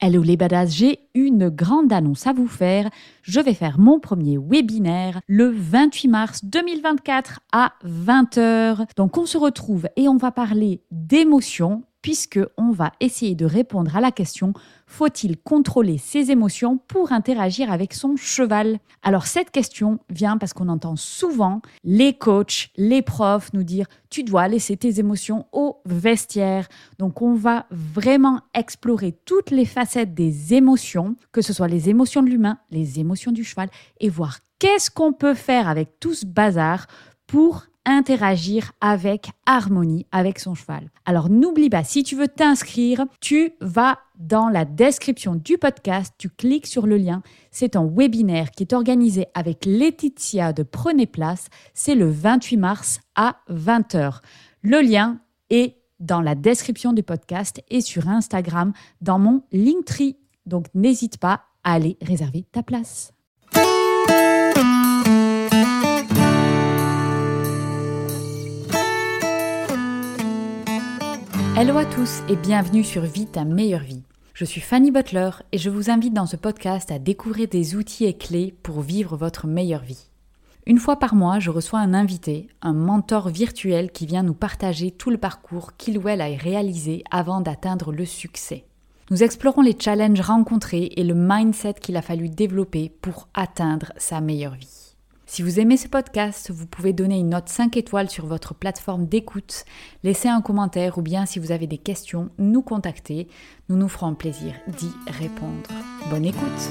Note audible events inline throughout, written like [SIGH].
Hello les badass, j'ai une grande annonce à vous faire. Je vais faire mon premier webinaire le 28 mars 2024 à 20h. Donc on se retrouve et on va parler d'émotions puisque on va essayer de répondre à la question faut-il contrôler ses émotions pour interagir avec son cheval? Alors cette question vient parce qu'on entend souvent les coachs, les profs nous dire tu dois laisser tes émotions au vestiaire. Donc on va vraiment explorer toutes les facettes des émotions, que ce soit les émotions de l'humain, les émotions du cheval et voir qu'est-ce qu'on peut faire avec tout ce bazar pour interagir avec harmonie avec son cheval. Alors n'oublie pas, si tu veux t'inscrire, tu vas dans la description du podcast, tu cliques sur le lien. C'est un webinaire qui est organisé avec Laetitia de Prenez Place. C'est le 28 mars à 20h. Le lien est dans la description du podcast et sur Instagram dans mon Linktree. Donc n'hésite pas à aller réserver ta place. Hello à tous et bienvenue sur Vie ta meilleure vie. Je suis Fanny Butler et je vous invite dans ce podcast à découvrir des outils et clés pour vivre votre meilleure vie. Une fois par mois, je reçois un invité, un mentor virtuel qui vient nous partager tout le parcours qu'il ou elle a réalisé avant d'atteindre le succès. Nous explorons les challenges rencontrés et le mindset qu'il a fallu développer pour atteindre sa meilleure vie. Si vous aimez ce podcast, vous pouvez donner une note 5 étoiles sur votre plateforme d'écoute, laisser un commentaire ou bien si vous avez des questions, nous contacter. Nous nous ferons plaisir d'y répondre. Bonne écoute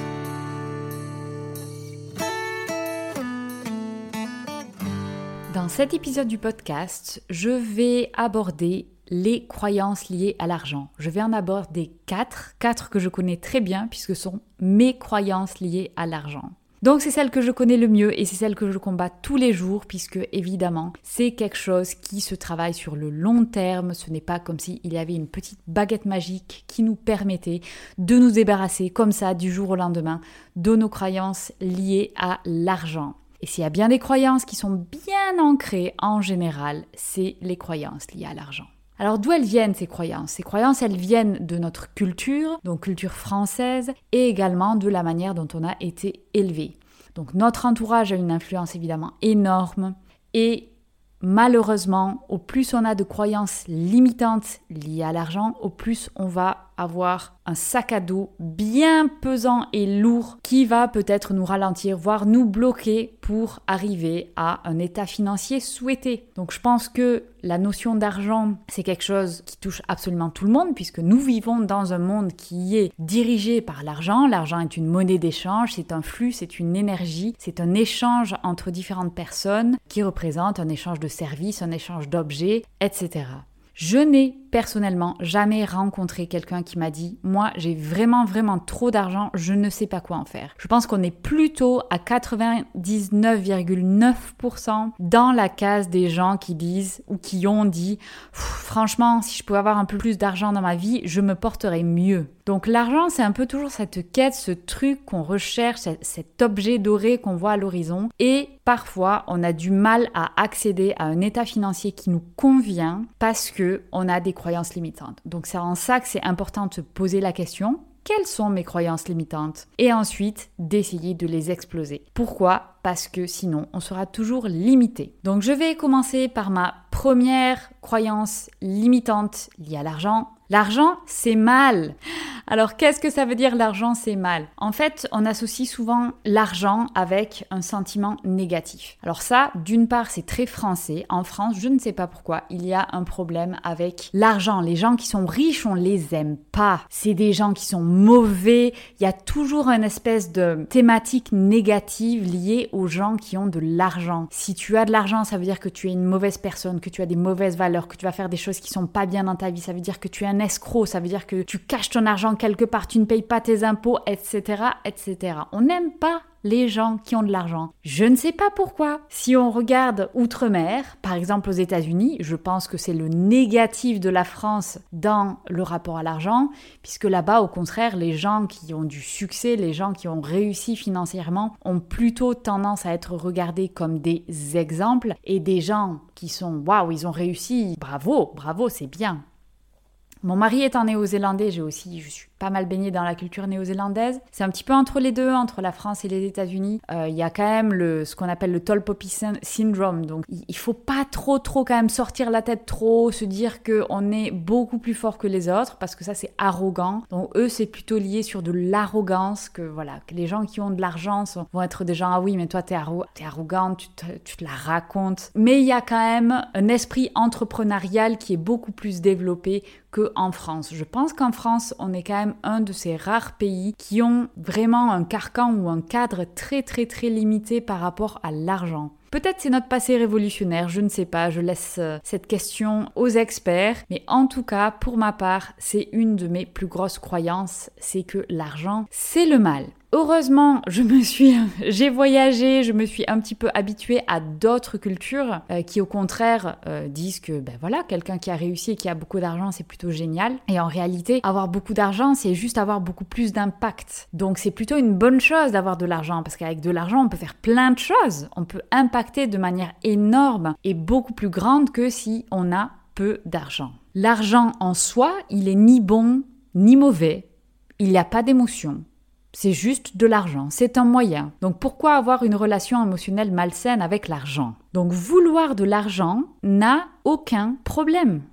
Dans cet épisode du podcast, je vais aborder les croyances liées à l'argent. Je vais en aborder quatre, quatre que je connais très bien puisque ce sont mes croyances liées à l'argent. Donc c'est celle que je connais le mieux et c'est celle que je combats tous les jours puisque évidemment c'est quelque chose qui se travaille sur le long terme. Ce n'est pas comme s'il y avait une petite baguette magique qui nous permettait de nous débarrasser comme ça du jour au lendemain de nos croyances liées à l'argent. Et s'il y a bien des croyances qui sont bien ancrées en général, c'est les croyances liées à l'argent. Alors d'où elles viennent ces croyances? Ces croyances, elles viennent de notre culture, donc culture française, et également de la manière dont on a été élevé. Donc notre entourage a une influence évidemment énorme, et malheureusement, au plus on a de croyances limitantes liées à l'argent, au plus on va avoir un sac à dos bien pesant et lourd qui va peut-être nous ralentir, voire nous bloquer pour arriver à un état financier souhaité. Donc je pense que la notion d'argent, c'est quelque chose qui touche absolument tout le monde puisque nous vivons dans un monde qui est dirigé par l'argent. L'argent est une monnaie d'échange, c'est un flux, c'est une énergie, c'est un échange entre différentes personnes qui représente un échange de services, un échange d'objets, etc. Je n'ai personnellement jamais rencontré quelqu'un qui m'a dit moi j'ai vraiment vraiment trop d'argent, je ne sais pas quoi en faire. Je pense qu'on est plutôt à 99,9% dans la case des gens qui disent ou qui ont dit franchement si je pouvais avoir un peu plus d'argent dans ma vie, je me porterais mieux. Donc l'argent, c'est un peu toujours cette quête, ce truc qu'on recherche, cet objet doré qu'on voit à l'horizon. Et parfois, on a du mal à accéder à un état financier qui nous convient parce que on a des croyances limitantes. Donc c'est en ça que c'est important de se poser la question quelles sont mes croyances limitantes? Et ensuite d'essayer de les exploser. Pourquoi? Parce que sinon on sera toujours limité. Donc je vais commencer par ma première croyance limitante liée à l'argent. L'argent, c'est mal. Alors qu'est-ce que ça veut dire l'argent c'est mal? En fait, on associe souvent l'argent avec un sentiment négatif. Alors ça, d'une part, c'est très français. En France, je ne sais pas pourquoi, il y a un problème avec l'argent. Les gens qui sont riches, on les aime pas. C'est des gens qui sont mauvais. Il y a toujours une espèce de thématique négative liée aux gens qui ont de l'argent. Si tu as de l'argent, ça veut dire que tu es une mauvaise personne, que tu as des mauvaises valeurs, que tu vas faire des choses qui sont pas bien dans ta vie. Ça veut dire que tu es un escroc. Ça veut dire que tu caches ton argent quelque part, tu ne payes pas tes impôts, etc., etc. On n'aime pas les gens qui ont de l'argent. Je ne sais pas pourquoi. Si on regarde outre-mer, par exemple aux États-Unis, je pense que c'est le négatif de la France dans le rapport à l'argent, puisque là-bas, au contraire, les gens qui ont du succès, les gens qui ont réussi financièrement, ont plutôt tendance à être regardés comme des exemples, et des gens qui sont waouh, ils ont réussi, bravo, bravo, c'est bien. Mon mari étant néo-zélandais, j'ai aussi, je suis pas mal baigné dans la culture néo-zélandaise. C'est un petit peu entre les deux, entre la France et les États-Unis. Euh, il y a quand même le, ce qu'on appelle le tall poppy syndrome. Donc, il faut pas trop, trop quand même sortir la tête trop, se dire qu'on est beaucoup plus fort que les autres, parce que ça, c'est arrogant. Donc, eux, c'est plutôt lié sur de l'arrogance, que voilà, que les gens qui ont de l'argent vont être des gens, ah oui, mais toi, t'es arro es arrogant, tu te, tu te la racontes. Mais il y a quand même un esprit entrepreneurial qui est beaucoup plus développé qu'en France. Je pense qu'en France, on est quand même un de ces rares pays qui ont vraiment un carcan ou un cadre très très très limité par rapport à l'argent. Peut-être c'est notre passé révolutionnaire, je ne sais pas, je laisse euh, cette question aux experts, mais en tout cas, pour ma part, c'est une de mes plus grosses croyances, c'est que l'argent, c'est le mal. Heureusement, je me suis, [LAUGHS] j'ai voyagé, je me suis un petit peu habituée à d'autres cultures euh, qui, au contraire, euh, disent que, ben voilà, quelqu'un qui a réussi et qui a beaucoup d'argent, c'est plutôt génial. Et en réalité, avoir beaucoup d'argent, c'est juste avoir beaucoup plus d'impact. Donc, c'est plutôt une bonne chose d'avoir de l'argent parce qu'avec de l'argent, on peut faire plein de choses. On peut impacter de manière énorme et beaucoup plus grande que si on a peu d'argent. L'argent en soi, il est ni bon ni mauvais. Il n'y a pas d'émotion. C'est juste de l'argent, c'est un moyen. Donc pourquoi avoir une relation émotionnelle malsaine avec l'argent? Donc vouloir de l'argent n'a aucun problème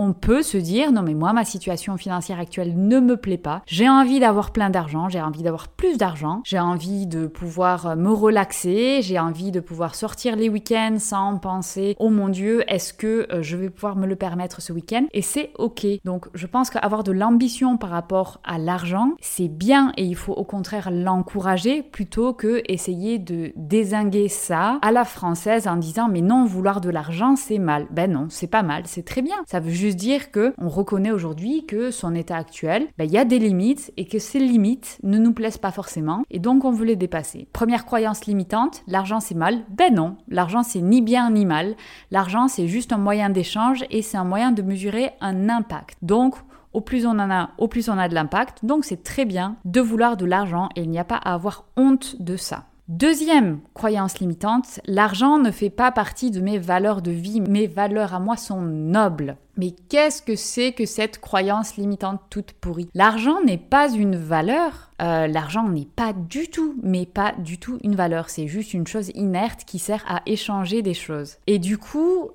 on peut se dire non mais moi ma situation financière actuelle ne me plaît pas, j'ai envie d'avoir plein d'argent, j'ai envie d'avoir plus d'argent, j'ai envie de pouvoir me relaxer, j'ai envie de pouvoir sortir les week-ends sans penser oh mon dieu est-ce que euh, je vais pouvoir me le permettre ce week-end? Et c'est ok. Donc je pense qu'avoir de l'ambition par rapport à l'argent c'est bien et il faut au contraire l'encourager plutôt que essayer de désinguer ça à la française en disant mais non vouloir de l'argent c'est mal. Ben non c'est pas mal, c'est très bien. Ça veut juste dire que on reconnaît aujourd'hui que son état actuel, ben, il y a des limites et que ces limites ne nous plaisent pas forcément et donc on veut les dépasser. Première croyance limitante, l'argent c'est mal. Ben non, l'argent c'est ni bien ni mal. L'argent c'est juste un moyen d'échange et c'est un moyen de mesurer un impact. Donc au plus on en a, au plus on a de l'impact. Donc c'est très bien de vouloir de l'argent et il n'y a pas à avoir honte de ça. Deuxième croyance limitante, l'argent ne fait pas partie de mes valeurs de vie, mes valeurs à moi sont nobles. Mais qu'est-ce que c'est que cette croyance limitante toute pourrie? L'argent n'est pas une valeur, euh, l'argent n'est pas du tout, mais pas du tout une valeur, c'est juste une chose inerte qui sert à échanger des choses. Et du coup,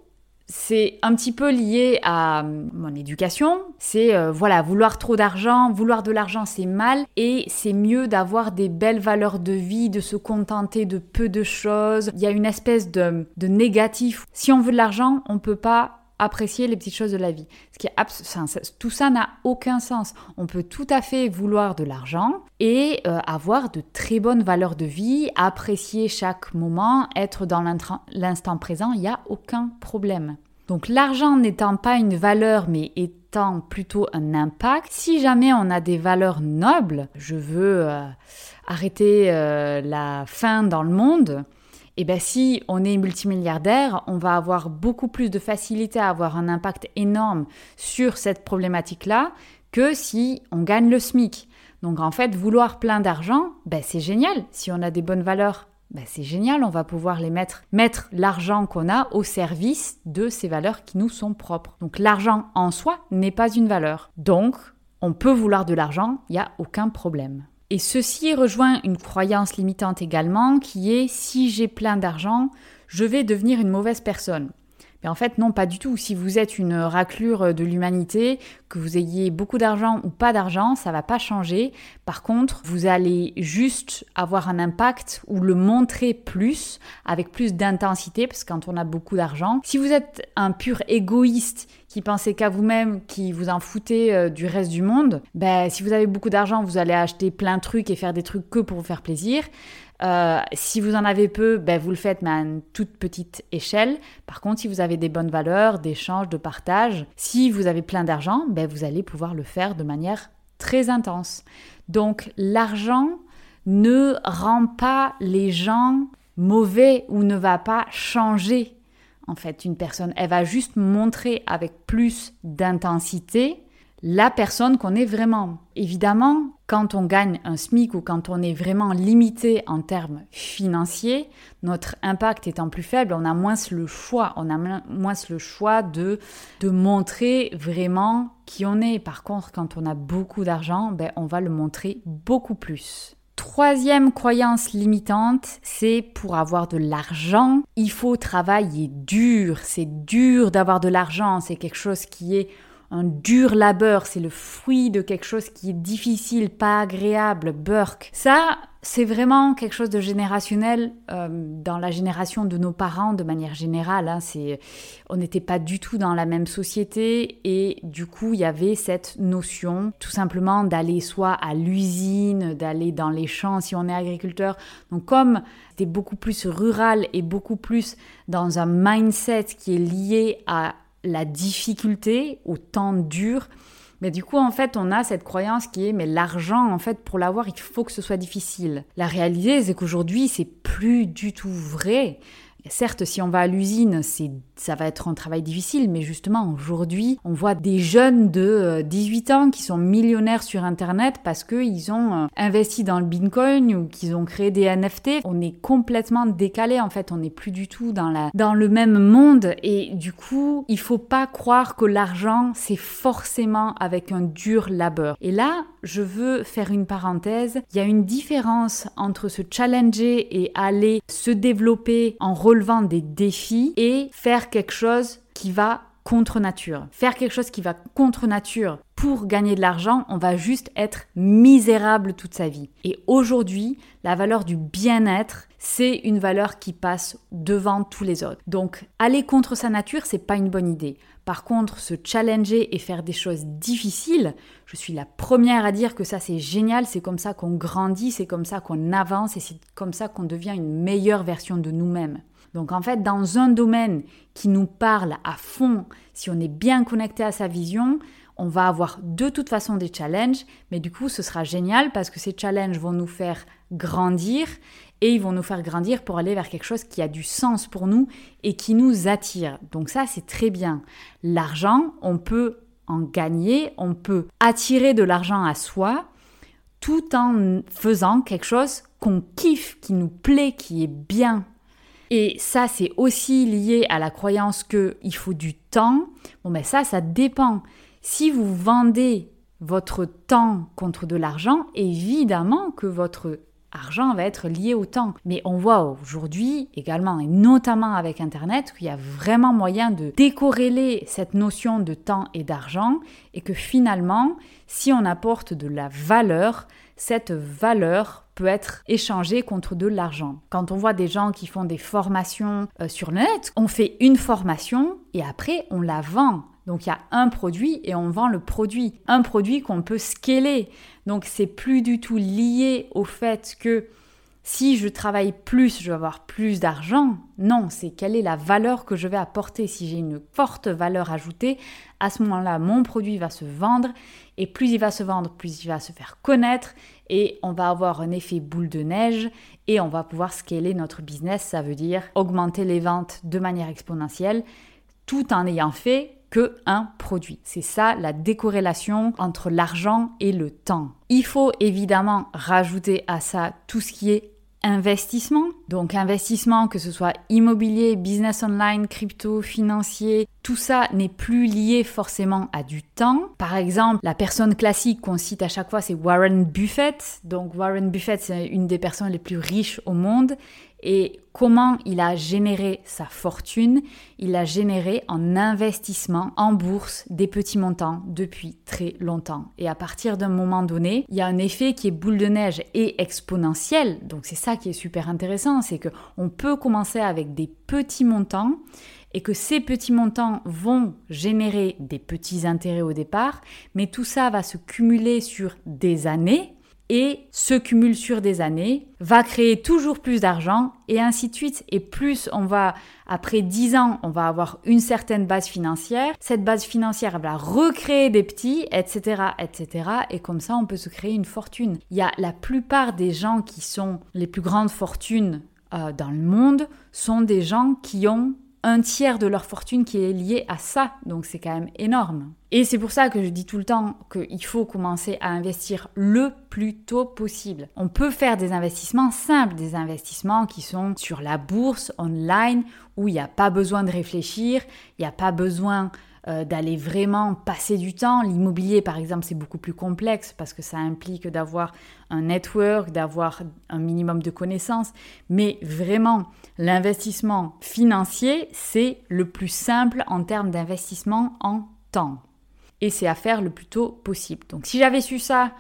c'est un petit peu lié à mon éducation. C'est euh, voilà, vouloir trop d'argent, vouloir de l'argent, c'est mal et c'est mieux d'avoir des belles valeurs de vie, de se contenter de peu de choses. Il y a une espèce de, de négatif. Si on veut de l'argent, on peut pas apprécier les petites choses de la vie. Ce qui est tout ça n'a aucun sens. On peut tout à fait vouloir de l'argent et euh, avoir de très bonnes valeurs de vie, apprécier chaque moment, être dans l'instant présent, il n'y a aucun problème. Donc l'argent n'étant pas une valeur mais étant plutôt un impact, si jamais on a des valeurs nobles, je veux euh, arrêter euh, la faim dans le monde, et eh bien si on est multimilliardaire, on va avoir beaucoup plus de facilité à avoir un impact énorme sur cette problématique-là que si on gagne le SMIC. Donc en fait, vouloir plein d'argent, ben c'est génial. Si on a des bonnes valeurs, ben c'est génial, on va pouvoir les mettre, mettre l'argent qu'on a au service de ces valeurs qui nous sont propres. Donc l'argent en soi n'est pas une valeur. Donc on peut vouloir de l'argent, il n'y a aucun problème. Et ceci rejoint une croyance limitante également qui est si j'ai plein d'argent, je vais devenir une mauvaise personne. Mais en fait, non, pas du tout. Si vous êtes une raclure de l'humanité, que vous ayez beaucoup d'argent ou pas d'argent, ça va pas changer. Par contre, vous allez juste avoir un impact ou le montrer plus, avec plus d'intensité, parce que quand on a beaucoup d'argent, si vous êtes un pur égoïste qui pensez qu'à vous-même, qui vous en foutez euh, du reste du monde, ben, si vous avez beaucoup d'argent, vous allez acheter plein de trucs et faire des trucs que pour vous faire plaisir. Euh, si vous en avez peu, ben, vous le faites mais à une toute petite échelle. Par contre, si vous avez des bonnes valeurs d'échange, de partage, si vous avez plein d'argent, ben, vous allez pouvoir le faire de manière très intense. Donc l'argent ne rend pas les gens mauvais ou ne va pas changer en fait une personne. Elle va juste montrer avec plus d'intensité la personne qu'on est vraiment. Évidemment, quand on gagne un SMIC ou quand on est vraiment limité en termes financiers, notre impact étant plus faible, on a moins le choix, on a moins le choix de, de montrer vraiment qui on est. Par contre, quand on a beaucoup d'argent, ben, on va le montrer beaucoup plus. Troisième croyance limitante, c'est pour avoir de l'argent, il faut travailler dur. C'est dur d'avoir de l'argent, c'est quelque chose qui est un dur labeur, c'est le fruit de quelque chose qui est difficile, pas agréable, Burke. Ça, c'est vraiment quelque chose de générationnel euh, dans la génération de nos parents de manière générale. Hein. on n'était pas du tout dans la même société et du coup il y avait cette notion tout simplement d'aller soit à l'usine, d'aller dans les champs si on est agriculteur. Donc comme c'était beaucoup plus rural et beaucoup plus dans un mindset qui est lié à la difficulté, au temps dur. Mais du coup, en fait, on a cette croyance qui est, mais l'argent, en fait, pour l'avoir, il faut que ce soit difficile. La réalité, c'est qu'aujourd'hui, c'est plus du tout vrai. Certes, si on va à l'usine, ça va être un travail difficile, mais justement, aujourd'hui, on voit des jeunes de 18 euh, ans qui sont millionnaires sur Internet parce qu'ils ont euh, investi dans le Bitcoin ou qu'ils ont créé des NFT. On est complètement décalé, en fait. On n'est plus du tout dans, le même monde. Et du coup, il faut pas croire que l'argent, c'est forcément avec un dur labeur. Et là, je veux faire une parenthèse. Il y a une différence entre se challenger et aller se développer en relevant des défis et faire quelque chose qui va contre nature. Faire quelque chose qui va contre nature pour gagner de l'argent, on va juste être misérable toute sa vie. Et aujourd'hui, la valeur du bien-être, c'est une valeur qui passe devant tous les autres. Donc, aller contre sa nature, c'est pas une bonne idée. Par contre, se challenger et faire des choses difficiles, je suis la première à dire que ça c'est génial, c'est comme ça qu'on grandit, c'est comme ça qu'on avance et c'est comme ça qu'on devient une meilleure version de nous-mêmes. Donc en fait, dans un domaine qui nous parle à fond, si on est bien connecté à sa vision, on va avoir de toute façon des challenges, mais du coup, ce sera génial parce que ces challenges vont nous faire grandir et ils vont nous faire grandir pour aller vers quelque chose qui a du sens pour nous et qui nous attire. Donc ça, c'est très bien. L'argent, on peut en gagner, on peut attirer de l'argent à soi tout en faisant quelque chose qu'on kiffe, qui nous plaît, qui est bien et ça, c'est aussi lié à la croyance qu'il faut du temps. Bon, ben ça, ça dépend. Si vous vendez votre temps contre de l'argent, évidemment que votre argent va être lié au temps. Mais on voit aujourd'hui également, et notamment avec Internet, qu'il y a vraiment moyen de décorréler cette notion de temps et d'argent, et que finalement, si on apporte de la valeur, cette valeur peut être échangée contre de l'argent. Quand on voit des gens qui font des formations euh, sur le net, on fait une formation et après on la vend. Donc il y a un produit et on vend le produit. Un produit qu'on peut scaler. Donc c'est plus du tout lié au fait que si je travaille plus, je vais avoir plus d'argent. Non, c'est quelle est la valeur que je vais apporter. Si j'ai une forte valeur ajoutée, à ce moment-là, mon produit va se vendre. Et plus il va se vendre, plus il va se faire connaître. Et on va avoir un effet boule de neige. Et on va pouvoir scaler notre business. Ça veut dire augmenter les ventes de manière exponentielle, tout en ayant fait que un produit. C'est ça la décorrélation entre l'argent et le temps. Il faut évidemment rajouter à ça tout ce qui est investissement. Donc investissement, que ce soit immobilier, business online, crypto, financier, tout ça n'est plus lié forcément à du temps. Par exemple, la personne classique qu'on cite à chaque fois, c'est Warren Buffett. Donc Warren Buffett, c'est une des personnes les plus riches au monde et comment il a généré sa fortune? Il l'a généré en investissement en bourse des petits montants depuis très longtemps. Et à partir d'un moment donné, il y a un effet qui est boule de neige et exponentiel. Donc c'est ça qui est super intéressant, c'est que on peut commencer avec des petits montants et que ces petits montants vont générer des petits intérêts au départ, mais tout ça va se cumuler sur des années et se cumule sur des années, va créer toujours plus d'argent et ainsi de suite. Et plus on va, après 10 ans, on va avoir une certaine base financière. Cette base financière va recréer des petits, etc., etc. Et comme ça, on peut se créer une fortune. Il y a la plupart des gens qui sont les plus grandes fortunes euh, dans le monde sont des gens qui ont un tiers de leur fortune qui est lié à ça. Donc c'est quand même énorme. Et c'est pour ça que je dis tout le temps qu'il faut commencer à investir le plus tôt possible. On peut faire des investissements simples, des investissements qui sont sur la bourse, online, où il n'y a pas besoin de réfléchir, il n'y a pas besoin euh, d'aller vraiment passer du temps. L'immobilier, par exemple, c'est beaucoup plus complexe parce que ça implique d'avoir un network, d'avoir un minimum de connaissances. Mais vraiment, l'investissement financier, c'est le plus simple en termes d'investissement en temps. Et c'est à faire le plus tôt possible. Donc si j'avais su ça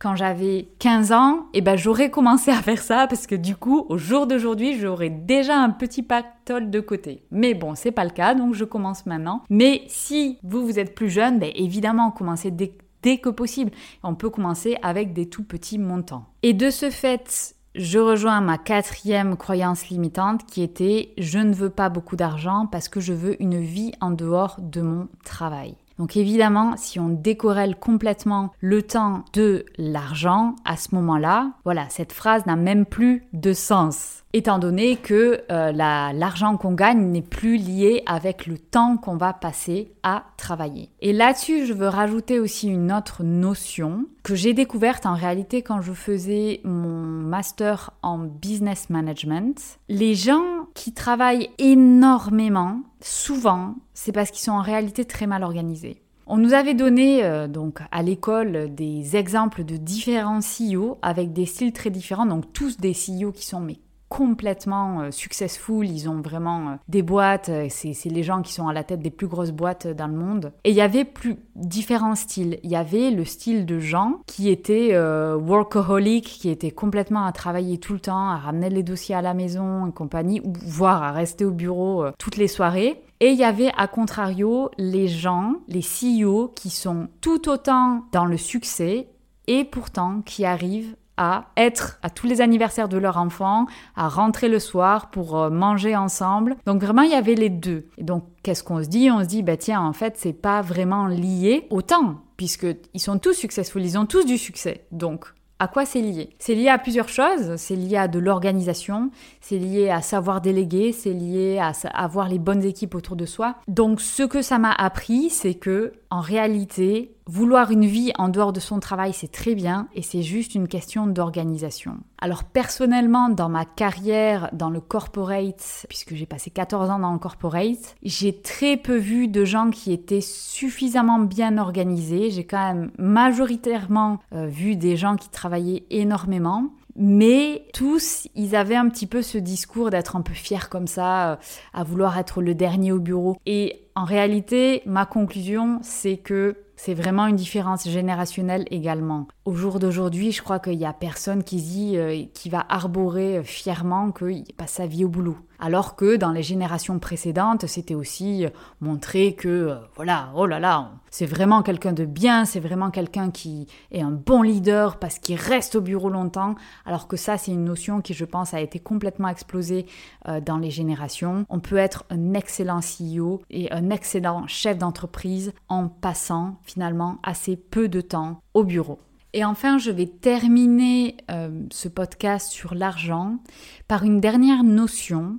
quand j'avais 15 ans, eh ben j'aurais commencé à faire ça parce que du coup, au jour d'aujourd'hui, j'aurais déjà un petit pactole de côté. Mais bon, c'est pas le cas, donc je commence maintenant. Mais si vous vous êtes plus jeune, ben évidemment, commencez dès, dès que possible. On peut commencer avec des tout petits montants. Et de ce fait, je rejoins ma quatrième croyance limitante qui était je ne veux pas beaucoup d'argent parce que je veux une vie en dehors de mon travail. Donc évidemment, si on décorrèle complètement le temps de l'argent à ce moment-là, voilà, cette phrase n'a même plus de sens étant donné que euh, l'argent qu'on gagne n'est plus lié avec le temps qu'on va passer à travailler. Et là-dessus, je veux rajouter aussi une autre notion que j'ai découverte en réalité quand je faisais mon master en business management. Les gens qui travaillent énormément, souvent, c'est parce qu'ils sont en réalité très mal organisés. On nous avait donné euh, donc à l'école des exemples de différents CEO avec des styles très différents, donc tous des CEO qui sont mais complètement euh, successful, ils ont vraiment euh, des boîtes, euh, c'est les gens qui sont à la tête des plus grosses boîtes dans le monde. Et il y avait plus différents styles. Il y avait le style de gens qui était workaholic, qui était complètement à travailler tout le temps, à ramener les dossiers à la maison et compagnie, ou voire à rester au bureau toutes les soirées. Et il y avait à contrario les gens, les CEO, qui sont tout autant dans le succès et pourtant qui arrivent à être à tous les anniversaires de leur enfant, à rentrer le soir pour euh, manger ensemble. Donc vraiment, il y avait les deux. Et donc, qu'est-ce qu'on se dit? On se dit, bah tiens, en fait, c'est pas vraiment lié au temps, puisqu'ils sont tous successful, ils ont tous du succès. Donc, à quoi c'est lié? C'est lié à plusieurs choses. C'est lié à de l'organisation, c'est lié à savoir déléguer, c'est lié à avoir les bonnes équipes autour de soi. Donc ce que ça m'a appris, c'est que en réalité, vouloir une vie en dehors de son travail, c'est très bien et c'est juste une question d'organisation. Alors personnellement, dans ma carrière dans le corporate, puisque j'ai passé 14 ans dans le corporate, j'ai très peu vu de gens qui étaient suffisamment bien organisés. J'ai quand même majoritairement euh, vu des gens qui travaillaient énormément. Mais tous, ils avaient un petit peu ce discours d'être un peu fiers comme ça, euh, à vouloir être le dernier au bureau. Et en réalité, ma conclusion, c'est que c'est vraiment une différence générationnelle également. Au jour d'aujourd'hui, je crois qu'il n'y a personne qui dit, euh, qui va arborer fièrement qu'il passe sa vie au boulot. Alors que dans les générations précédentes, c'était aussi montrer que, euh, voilà, oh là là, c'est vraiment quelqu'un de bien, c'est vraiment quelqu'un qui est un bon leader parce qu'il reste au bureau longtemps. Alors que ça, c'est une notion qui, je pense, a été complètement explosée euh, dans les générations. On peut être un excellent CEO et un excellent chef d'entreprise en passant finalement assez peu de temps au bureau. Et enfin, je vais terminer euh, ce podcast sur l'argent par une dernière notion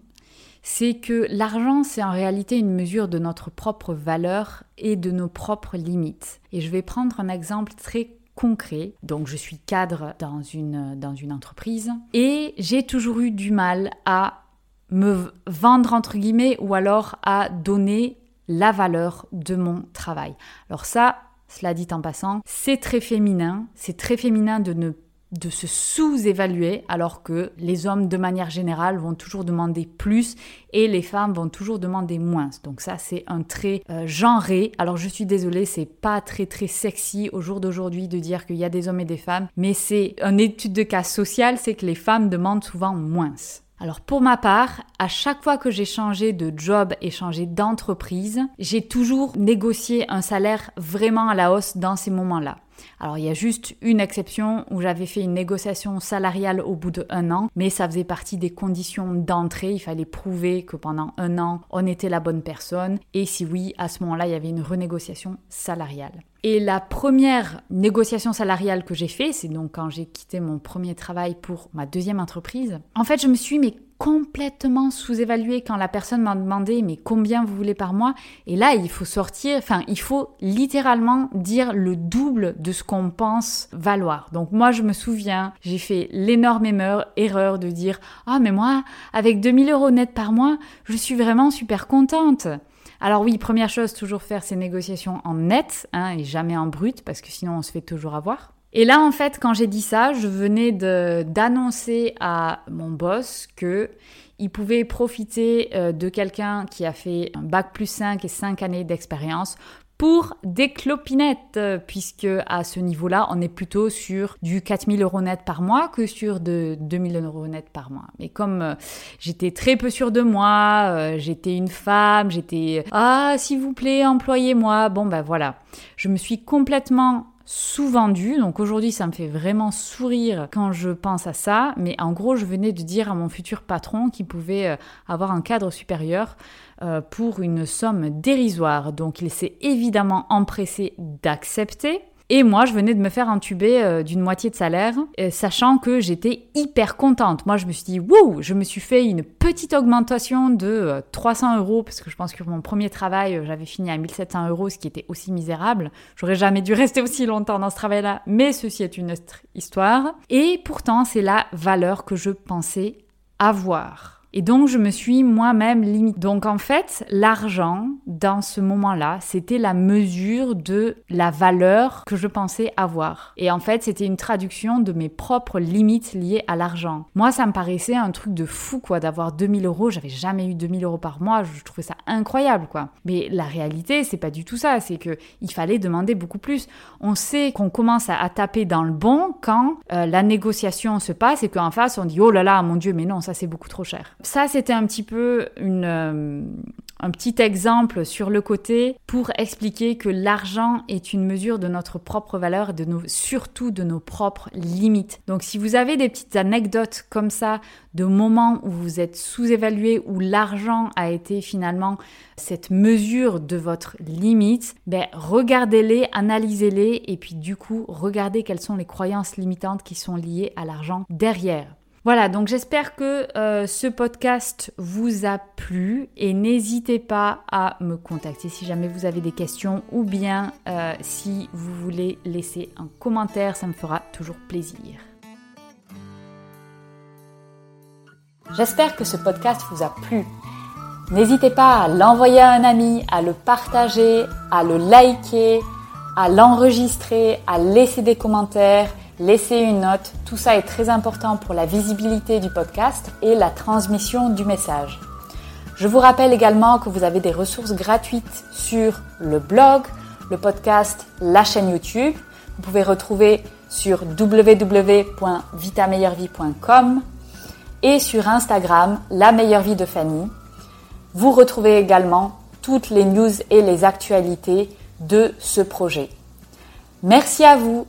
c'est que l'argent, c'est en réalité une mesure de notre propre valeur et de nos propres limites. Et je vais prendre un exemple très concret. Donc je suis cadre dans une, dans une entreprise et j'ai toujours eu du mal à me vendre entre guillemets ou alors à donner la valeur de mon travail. Alors ça, cela dit en passant, c'est très féminin, c'est très féminin de ne de se sous-évaluer alors que les hommes de manière générale vont toujours demander plus et les femmes vont toujours demander moins. Donc ça c'est un trait euh, genré. Alors je suis désolée, c'est pas très très sexy au jour d'aujourd'hui de dire qu'il y a des hommes et des femmes, mais c'est une étude de cas social, c'est que les femmes demandent souvent moins. Alors pour ma part, à chaque fois que j'ai changé de job et changé d'entreprise, j'ai toujours négocié un salaire vraiment à la hausse dans ces moments-là. Alors il y a juste une exception où j'avais fait une négociation salariale au bout d'un an, mais ça faisait partie des conditions d'entrée. Il fallait prouver que pendant un an, on était la bonne personne. Et si oui, à ce moment-là, il y avait une renégociation salariale. Et la première négociation salariale que j'ai fait, c'est donc quand j'ai quitté mon premier travail pour ma deuxième entreprise. En fait, je me suis mais complètement sous-évalué quand la personne m'a demandé mais combien vous voulez par mois? Et là il faut sortir enfin il faut littéralement dire le double de ce qu'on pense valoir. Donc moi je me souviens j'ai fait l'énorme erreur de dire ah mais moi avec 2000 euros net par mois je suis vraiment super contente alors oui, première chose, toujours faire ces négociations en net hein, et jamais en brut parce que sinon on se fait toujours avoir. Et là, en fait, quand j'ai dit ça, je venais d'annoncer à mon boss que il pouvait profiter euh, de quelqu'un qui a fait un bac plus 5 et 5 années d'expérience pour des clopinettes, puisque à ce niveau-là, on est plutôt sur du 4000 euros net par mois que sur de 2000 euros net par mois. Mais comme euh, j'étais très peu sûre de moi, euh, j'étais une femme, j'étais ah s'il vous plaît employez-moi, bon ben voilà, je me suis complètement sous-vendu. Donc aujourd'hui, ça me fait vraiment sourire quand je pense à ça. Mais en gros, je venais de dire à mon futur patron qu'il pouvait euh, avoir un cadre supérieur euh, pour une somme dérisoire. Donc il s'est évidemment empressé d'accepter. Et moi, je venais de me faire entuber euh, d'une moitié de salaire, euh, sachant que j'étais hyper contente. Moi, je me suis dit, wouh, je me suis fait une petite augmentation de 300 euh, euros, parce que je pense que mon premier travail, j'avais fini à 1700 euros, ce qui était aussi misérable. J'aurais jamais dû [LAUGHS] rester aussi longtemps dans ce travail-là, mais ceci est une autre histoire. Et pourtant, c'est la valeur que je pensais avoir. Et donc, je me suis moi-même limitée. Donc, en fait, l'argent, dans ce moment-là, c'était la mesure de la valeur que je pensais avoir. Et en fait, c'était une traduction de mes propres limites liées à l'argent. Moi, ça me paraissait un truc de fou, quoi, d'avoir 2000 euros. J'avais jamais eu 2000 euros par mois. Je trouvais ça incroyable, quoi. Mais la réalité, c'est pas du tout ça. C'est que il fallait demander beaucoup plus. On sait qu'on commence à, taper dans le bon quand euh, la négociation se passe et qu'en face, on dit, oh là là, mon Dieu, mais non, ça c'est beaucoup trop cher ça, c'était un petit peu euh, un petit exemple sur le côté pour expliquer que l'argent est une mesure de notre propre valeur et de surtout de nos propres limites. Donc si vous avez des petites anecdotes comme ça de moments où vous êtes sous-évalué, où l'argent a été finalement cette mesure de votre limite, ben regardez-les, analysez-les et puis du coup regardez quelles sont les croyances limitantes qui sont liées à l'argent derrière. Voilà, donc j'espère que euh, ce podcast vous a plu et n'hésitez pas à me contacter si jamais vous avez des questions ou bien euh, si vous voulez laisser un commentaire, ça me fera toujours plaisir. J'espère que ce podcast vous a plu. N'hésitez pas à l'envoyer à un ami, à le partager, à le liker, à l'enregistrer, à laisser des commentaires laissez une note. Tout ça est très important pour la visibilité du podcast et la transmission du message. Je vous rappelle également que vous avez des ressources gratuites sur le blog, le podcast, la chaîne YouTube. Vous pouvez retrouver sur www.vitameilleurvie.com et sur Instagram, la meilleure vie de Fanny. Vous retrouvez également toutes les news et les actualités de ce projet. Merci à vous